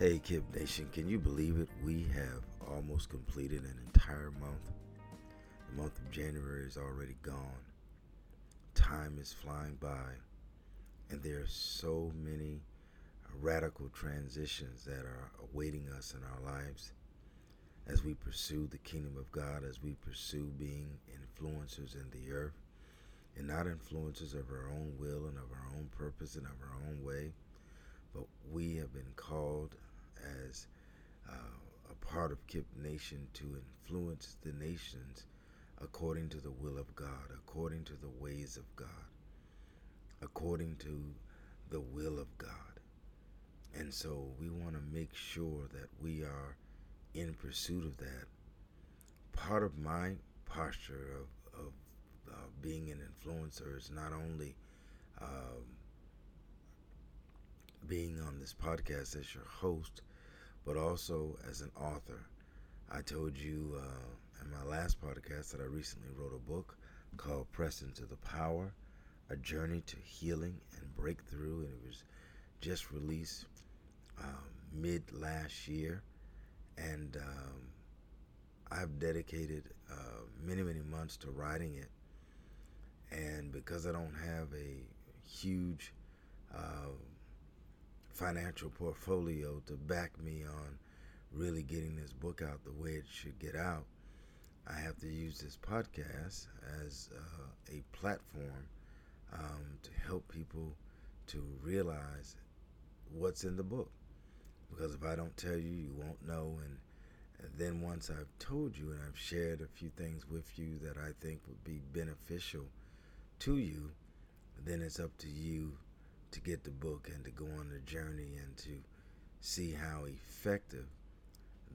Hey, Kip Nation, can you believe it? We have almost completed an entire month. The month of January is already gone. Time is flying by, and there are so many radical transitions that are awaiting us in our lives as we pursue the kingdom of God, as we pursue being influencers in the earth, and not influencers of our own will and of our own purpose and of our own way, but we have been called as uh, a part of Kip Nation to influence the nations according to the will of God, according to the ways of God, according to the will of God. And so we want to make sure that we are in pursuit of that. Part of my posture of, of uh, being an influencer is not only um, being on this podcast as your host, but also as an author. I told you uh, in my last podcast that I recently wrote a book called Press Into the Power A Journey to Healing and Breakthrough, and it was just released um, mid last year. And um, I've dedicated uh, many, many months to writing it. And because I don't have a huge uh, financial portfolio to back me on really getting this book out the way it should get out, I have to use this podcast as uh, a platform um, to help people to realize what's in the book. Because if I don't tell you, you won't know. And, and then once I've told you and I've shared a few things with you that I think would be beneficial to you, then it's up to you to get the book and to go on the journey and to see how effective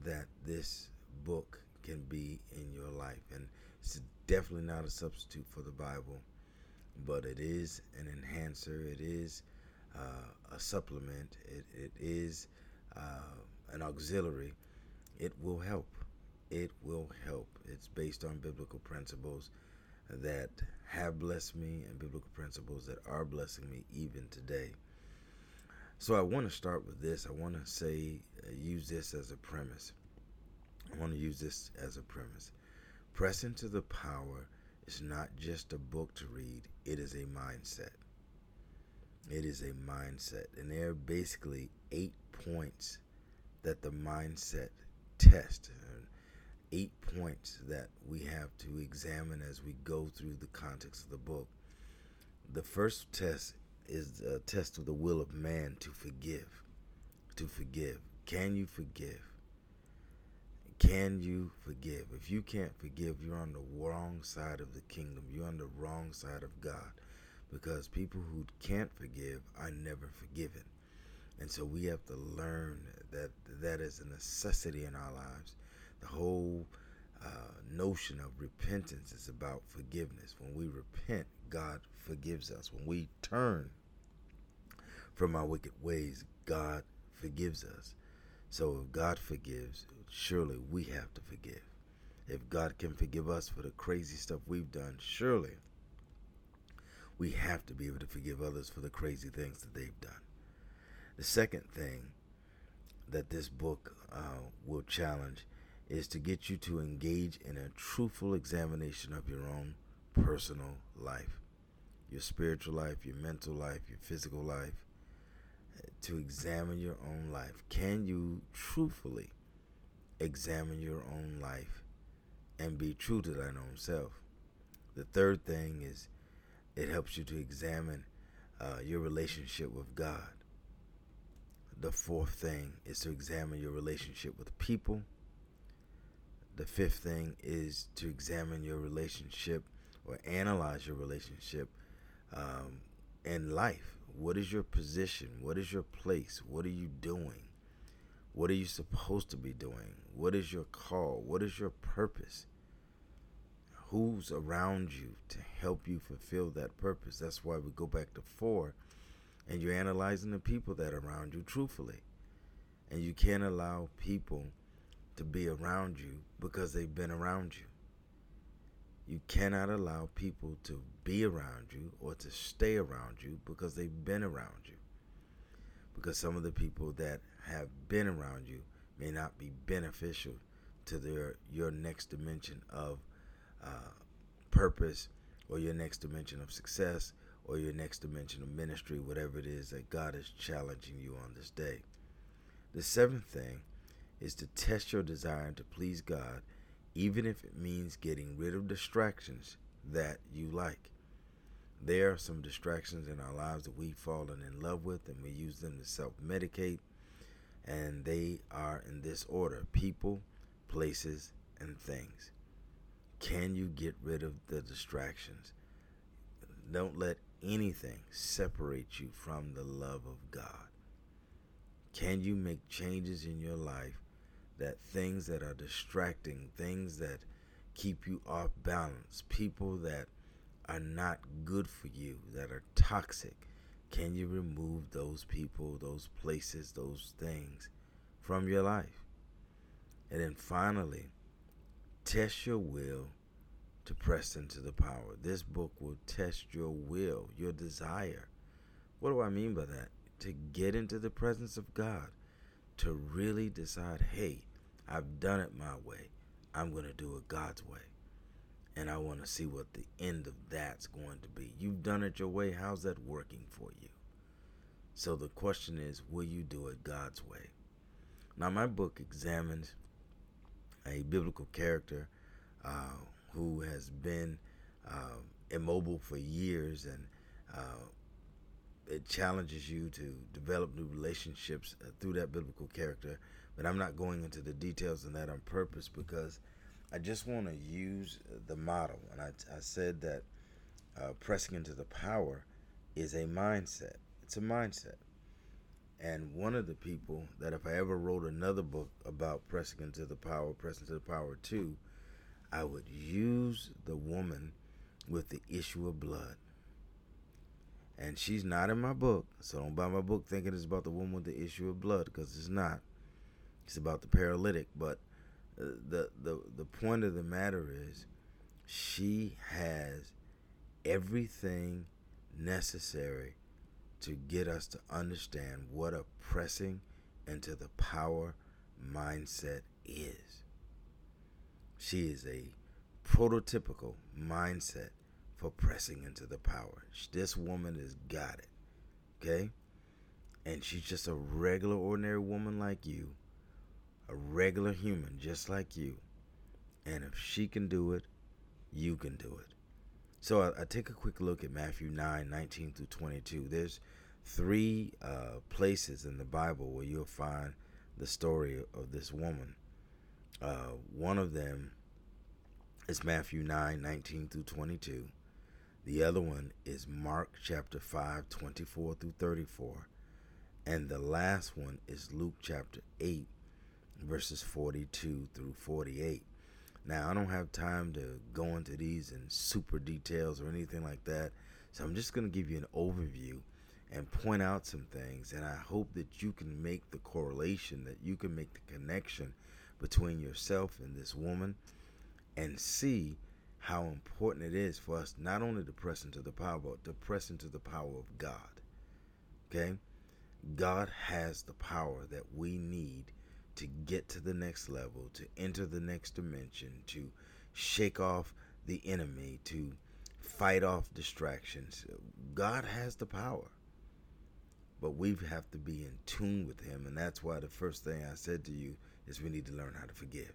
that this book can be in your life. And it's definitely not a substitute for the Bible, but it is an enhancer, it is uh, a supplement, it, it is uh, an auxiliary. It will help. It will help. It's based on biblical principles that have blessed me and biblical principles that are blessing me even today. So I want to start with this. I want to say, uh, use this as a premise. I want to use this as a premise. Press into the power is not just a book to read, it is a mindset. It is a mindset. And there are basically eight points that the mindset test eight points that we have to examine as we go through the context of the book. The first test is a test of the will of man to forgive. To forgive. Can you forgive? Can you forgive? If you can't forgive, you're on the wrong side of the kingdom. You're on the wrong side of God. Because people who can't forgive are never forgiven. And so we have to learn that that is a necessity in our lives the whole uh, notion of repentance is about forgiveness. When we repent, God forgives us. When we turn from our wicked ways, God forgives us. So if God forgives, surely we have to forgive. If God can forgive us for the crazy stuff we've done, surely we have to be able to forgive others for the crazy things that they've done. The second thing that this book uh, will challenge is to get you to engage in a truthful examination of your own personal life, your spiritual life, your mental life, your physical life, to examine your own life. Can you truthfully examine your own life and be true to thine own self? The third thing is it helps you to examine uh, your relationship with God. The fourth thing is to examine your relationship with people the fifth thing is to examine your relationship or analyze your relationship um, in life. What is your position? What is your place? What are you doing? What are you supposed to be doing? What is your call? What is your purpose? Who's around you to help you fulfill that purpose? That's why we go back to four and you're analyzing the people that are around you truthfully. And you can't allow people to be around you because they've been around you. You cannot allow people to be around you or to stay around you because they've been around you. because some of the people that have been around you may not be beneficial to their your next dimension of uh, purpose or your next dimension of success or your next dimension of ministry, whatever it is that God is challenging you on this day. The seventh thing is to test your desire to please God, even if it means getting rid of distractions that you like. There are some distractions in our lives that we've fallen in love with, and we use them to self medicate. And they are in this order people, places, and things. Can you get rid of the distractions? Don't let anything separate you from the love of God. Can you make changes in your life that things that are distracting, things that keep you off balance, people that are not good for you, that are toxic, can you remove those people, those places, those things from your life? And then finally, test your will to press into the power. This book will test your will, your desire. What do I mean by that? To get into the presence of God, to really decide, hey, I've done it my way. I'm going to do it God's way. And I want to see what the end of that's going to be. You've done it your way. How's that working for you? So the question is, will you do it God's way? Now, my book examines a biblical character uh, who has been uh, immobile for years and uh, it challenges you to develop new relationships uh, through that biblical character. But I'm not going into the details of that on purpose because I just want to use the model. And I, I said that uh, pressing into the power is a mindset. It's a mindset. And one of the people that if I ever wrote another book about pressing into the power, pressing into the power too, I would use the woman with the issue of blood. And she's not in my book, so don't buy my book thinking it's about the woman with the issue of blood, because it's not. It's about the paralytic. But uh, the the the point of the matter is she has everything necessary to get us to understand what a pressing into the power mindset is. She is a prototypical mindset for pressing into the power. This woman has got it. Okay? And she's just a regular, ordinary woman like you a regular human just like you. And if she can do it, you can do it. So I, I take a quick look at Matthew 9 19 through 22. There's three uh, places in the Bible where you'll find the story of this woman. Uh, one of them is Matthew 9 19 through 22. The other one is Mark chapter 5 24 through 34. And the last one is Luke chapter 8 verses 42 through 48. Now, I don't have time to go into these in super details or anything like that, so I'm just going to give you an overview and point out some things. And I hope that you can make the correlation, that you can make the connection between yourself and this woman and see how important it is for us not only to press into the power, but to press into the power of God. Okay? God has the power that we need to get to the next level, to enter the next dimension, to shake off the enemy, to fight off distractions. God has the power. But we have to be in tune with Him. And that's why the first thing I said to you is we need to learn how to forgive.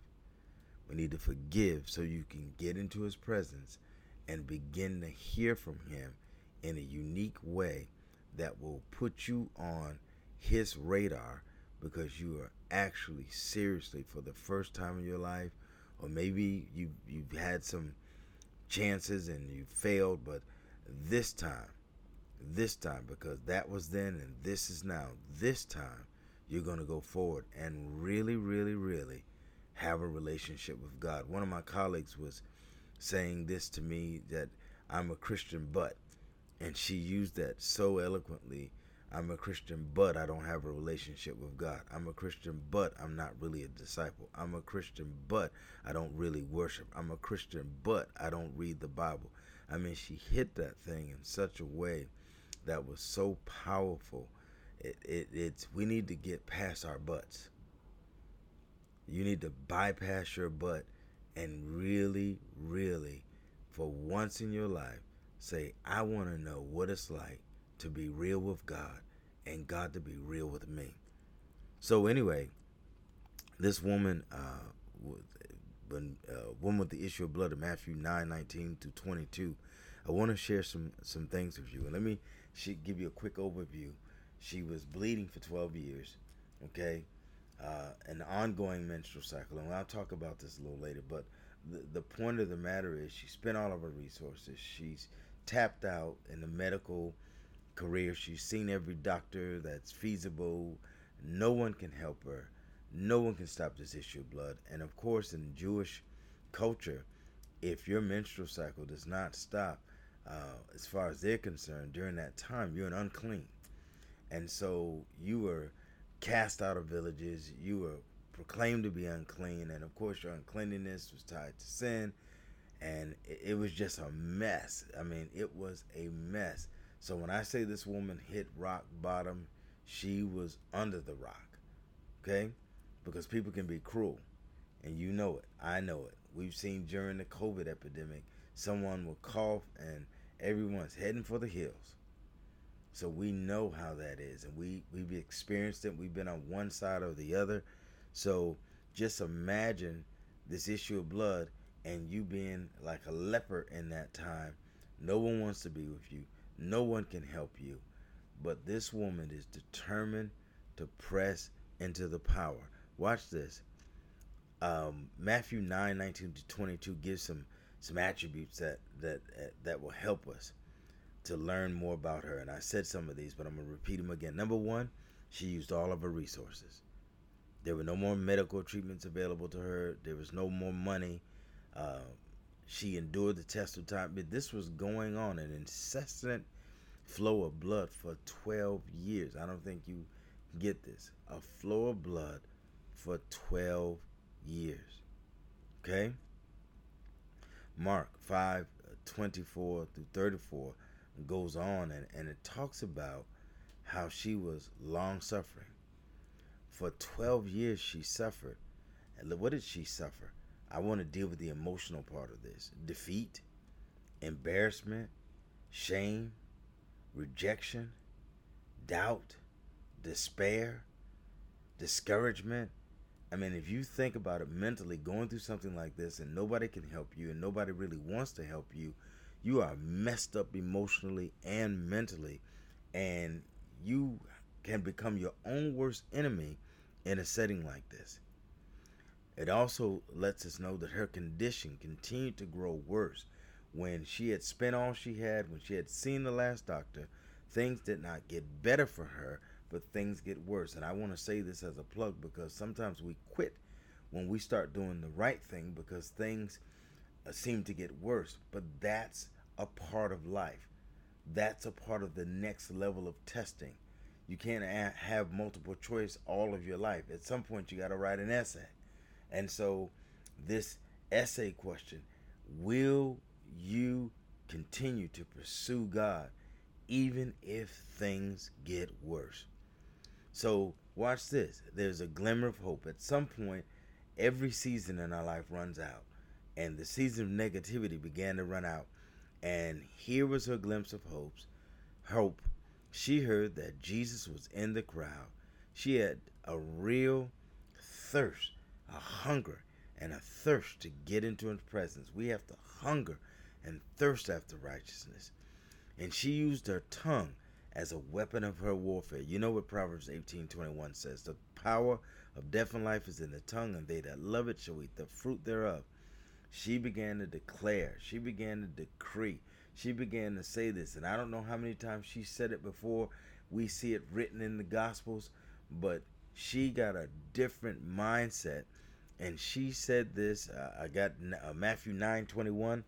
We need to forgive so you can get into His presence and begin to hear from Him in a unique way that will put you on His radar because you are actually seriously for the first time in your life or maybe you you've had some chances and you failed but this time this time because that was then and this is now this time you're going to go forward and really really really have a relationship with God one of my colleagues was saying this to me that I'm a Christian but and she used that so eloquently I'm a Christian, but I don't have a relationship with God. I'm a Christian, but I'm not really a disciple. I'm a Christian, but I don't really worship. I'm a Christian, but I don't read the Bible. I mean, she hit that thing in such a way that was so powerful. It, it, it's we need to get past our butts. You need to bypass your butt and really, really, for once in your life, say, I want to know what it's like to be real with God and God to be real with me. So, anyway, this woman, uh, when uh, woman with the issue of blood in Matthew 9 19 to 22, I want to share some, some things with you. And let me she, give you a quick overview. She was bleeding for 12 years, okay? Uh, an ongoing menstrual cycle. And I'll talk about this a little later, but the, the point of the matter is she spent all of her resources. She's tapped out in the medical career. She's seen every doctor that's feasible. No one can help her. No one can stop this issue of blood. And of course, in Jewish culture, if your menstrual cycle does not stop, uh, as far as they're concerned, during that time, you're an unclean. And so you were cast out of villages. You were proclaimed to be unclean. And of course, your uncleanliness was tied to sin. And it was just a mess. I mean, it was a mess. So when I say this woman hit rock bottom, she was under the rock. Okay? Because people can be cruel. And you know it. I know it. We've seen during the COVID epidemic, someone will cough and everyone's heading for the hills. So we know how that is. And we, we've experienced it. We've been on one side or the other. So just imagine this issue of blood and you being like a leper in that time. No one wants to be with you. No one can help you. But this woman is determined to press into the power. Watch this. Um, Matthew 9, 19 to 22 gives some some attributes that that that will help us to learn more about her. And I said some of these, but I'm gonna repeat them again. Number one, she used all of her resources. There were no more medical treatments available to her. There was no more money. Uh, she endured the test of time. But this was going on, an incessant flow of blood for 12 years. I don't think you get this. A flow of blood for 12 years. Okay? Mark 5 24 through 34 goes on and, and it talks about how she was long suffering. For 12 years, she suffered. And what did she suffer? I want to deal with the emotional part of this defeat, embarrassment, shame, rejection, doubt, despair, discouragement. I mean, if you think about it mentally, going through something like this and nobody can help you and nobody really wants to help you, you are messed up emotionally and mentally. And you can become your own worst enemy in a setting like this. It also lets us know that her condition continued to grow worse. When she had spent all she had, when she had seen the last doctor, things did not get better for her, but things get worse. And I want to say this as a plug because sometimes we quit when we start doing the right thing because things seem to get worse. But that's a part of life. That's a part of the next level of testing. You can't have multiple choice all of your life. At some point, you got to write an essay. And so, this essay question will you continue to pursue God even if things get worse? So, watch this. There's a glimmer of hope. At some point, every season in our life runs out, and the season of negativity began to run out. And here was her glimpse of hopes, hope she heard that Jesus was in the crowd. She had a real thirst, a hunger, and a thirst to get into his presence. We have to hunger and thirst after righteousness. And she used her tongue as a weapon of her warfare. You know what Proverbs 18:21 says, "The power of death and life is in the tongue, and they that love it shall eat the fruit thereof." She began to declare, she began to decree, she began to say this, and I don't know how many times she said it before. We see it written in the Gospels, but she got a different mindset, and she said this. Uh, I got uh, Matthew nine twenty one,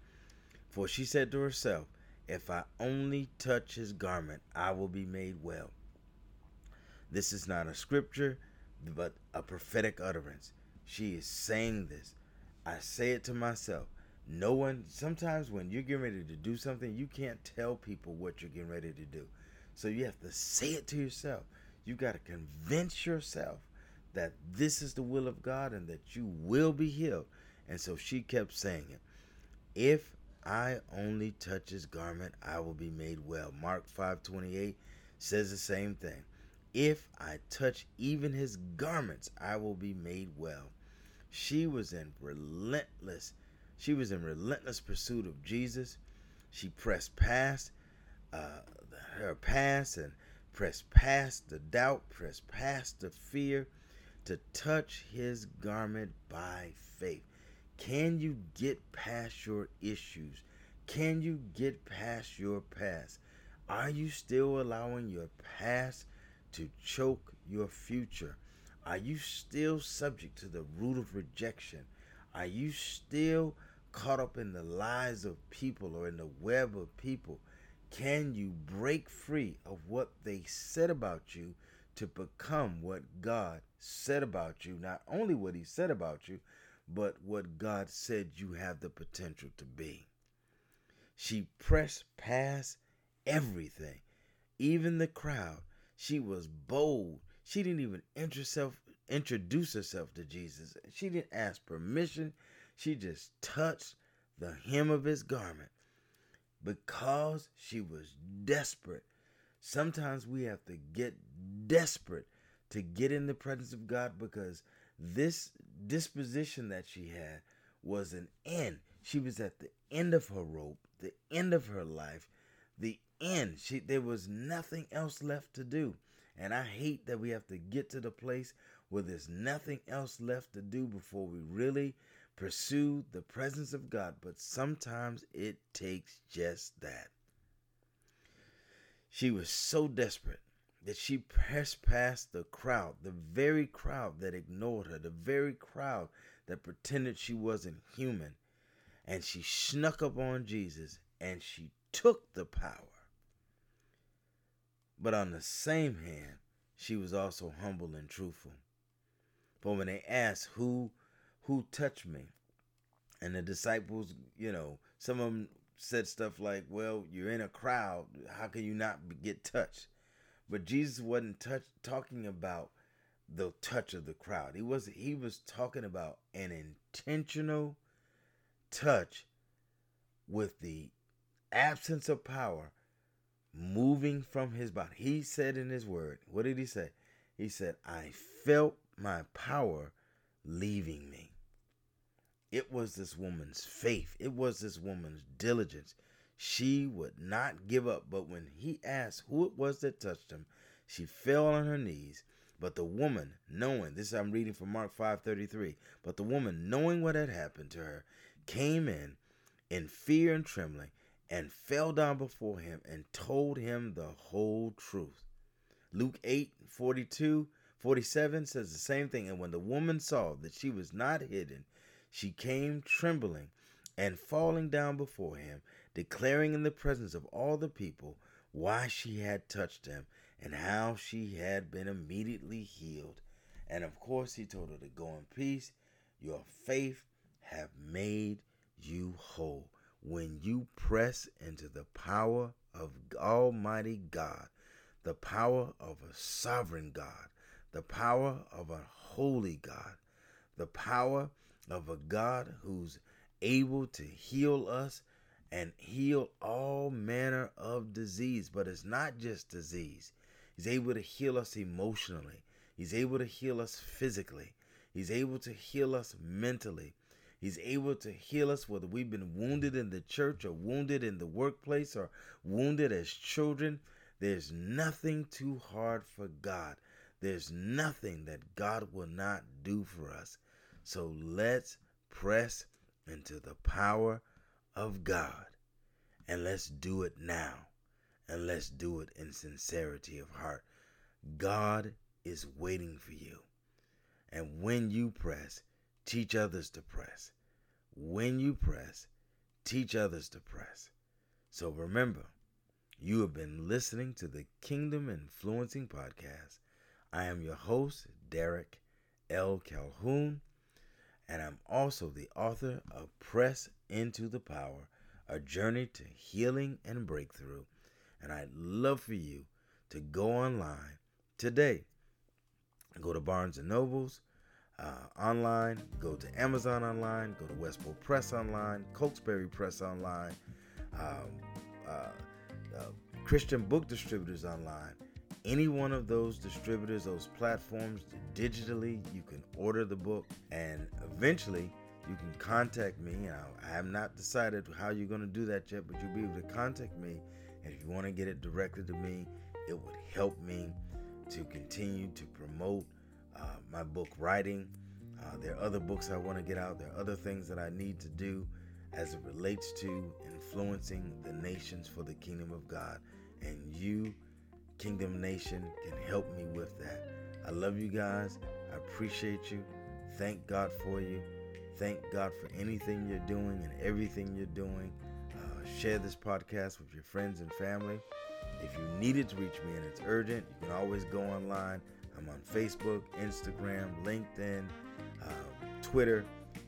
for she said to herself, "If I only touch his garment, I will be made well." This is not a scripture, but a prophetic utterance. She is saying this. I say it to myself no one sometimes when you're getting ready to do something you can't tell people what you're getting ready to do so you have to say it to yourself You've got to convince yourself that this is the will of God and that you will be healed. And so she kept saying it. If I only touch his garment, I will be made well. Mark 5:28 says the same thing. If I touch even his garments, I will be made well. She was in relentless she was in relentless pursuit of Jesus. She pressed past uh, her past and pressed past the doubt, pressed past the fear to touch his garment by faith. Can you get past your issues? Can you get past your past? Are you still allowing your past to choke your future? Are you still subject to the root of rejection? Are you still caught up in the lies of people or in the web of people? Can you break free of what they said about you to become what God said about you? Not only what He said about you, but what God said you have the potential to be. She pressed past everything, even the crowd. She was bold. She didn't even introduce herself to Jesus. She didn't ask permission. She just touched the hem of his garment because she was desperate. Sometimes we have to get desperate to get in the presence of God because this disposition that she had was an end. She was at the end of her rope, the end of her life, the end. She there was nothing else left to do. And I hate that we have to get to the place where there's nothing else left to do before we really pursue the presence of God, but sometimes it takes just that. She was so desperate that she pressed past the crowd, the very crowd that ignored her, the very crowd that pretended she wasn't human, and she snuck up on Jesus and she took the power. But on the same hand, she was also humble and truthful. For when they asked who who touched me? And the disciples, you know, some of them said stuff like, well, you're in a crowd. How can you not get touched? But Jesus wasn't touch, talking about the touch of the crowd. He was he was talking about an intentional touch with the absence of power moving from his body. He said in his word, what did he say? He said, I felt my power leaving me. It was this woman's faith. It was this woman's diligence. She would not give up. But when he asked who it was that touched him, she fell on her knees. But the woman, knowing this, I'm reading from Mark 5:33. But the woman, knowing what had happened to her, came in in fear and trembling, and fell down before him and told him the whole truth. Luke 8 42 47 says the same thing. And when the woman saw that she was not hidden, she came trembling and falling down before him, declaring in the presence of all the people why she had touched him and how she had been immediately healed. And of course, he told her to go in peace. Your faith have made you whole. When you press into the power of Almighty God, the power of a sovereign God, the power of a holy God, the power of a God who's able to heal us and heal all manner of disease. But it's not just disease, He's able to heal us emotionally, He's able to heal us physically, He's able to heal us mentally. He's able to heal us whether we've been wounded in the church or wounded in the workplace or wounded as children. There's nothing too hard for God. There's nothing that God will not do for us. So let's press into the power of God. And let's do it now. And let's do it in sincerity of heart. God is waiting for you. And when you press, teach others to press. When you press, teach others to press. So remember, you have been listening to the Kingdom Influencing Podcast. I am your host, Derek L. Calhoun and I'm also the author of Press Into the Power, a journey to healing and breakthrough. And I'd love for you to go online, today. Go to Barnes and Nobles uh, online, go to Amazon online, go to WestBow Press online, Cokesbury Press online, um, uh, uh, Christian book distributors online. Any one of those distributors, those platforms, digitally, you can order the book, and eventually you can contact me. I have not decided how you're going to do that yet, but you'll be able to contact me. And if you want to get it directly to me, it would help me to continue to promote my book writing. Uh, there are other books I want to get out. There are other things that I need to do as it relates to influencing the nations for the kingdom of God. And you, Kingdom Nation, can help me with that. I love you guys. I appreciate you. Thank God for you. Thank God for anything you're doing and everything you're doing. Uh, share this podcast with your friends and family. If you needed to reach me and it's urgent, you can always go online. I'm on Facebook, Instagram, LinkedIn, uh, Twitter.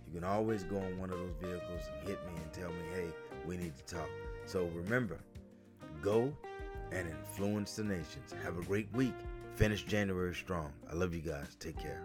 You can always go on one of those vehicles and hit me and tell me, hey, we need to talk. So remember, go and influence the nations. Have a great week. Finish January strong. I love you guys. Take care.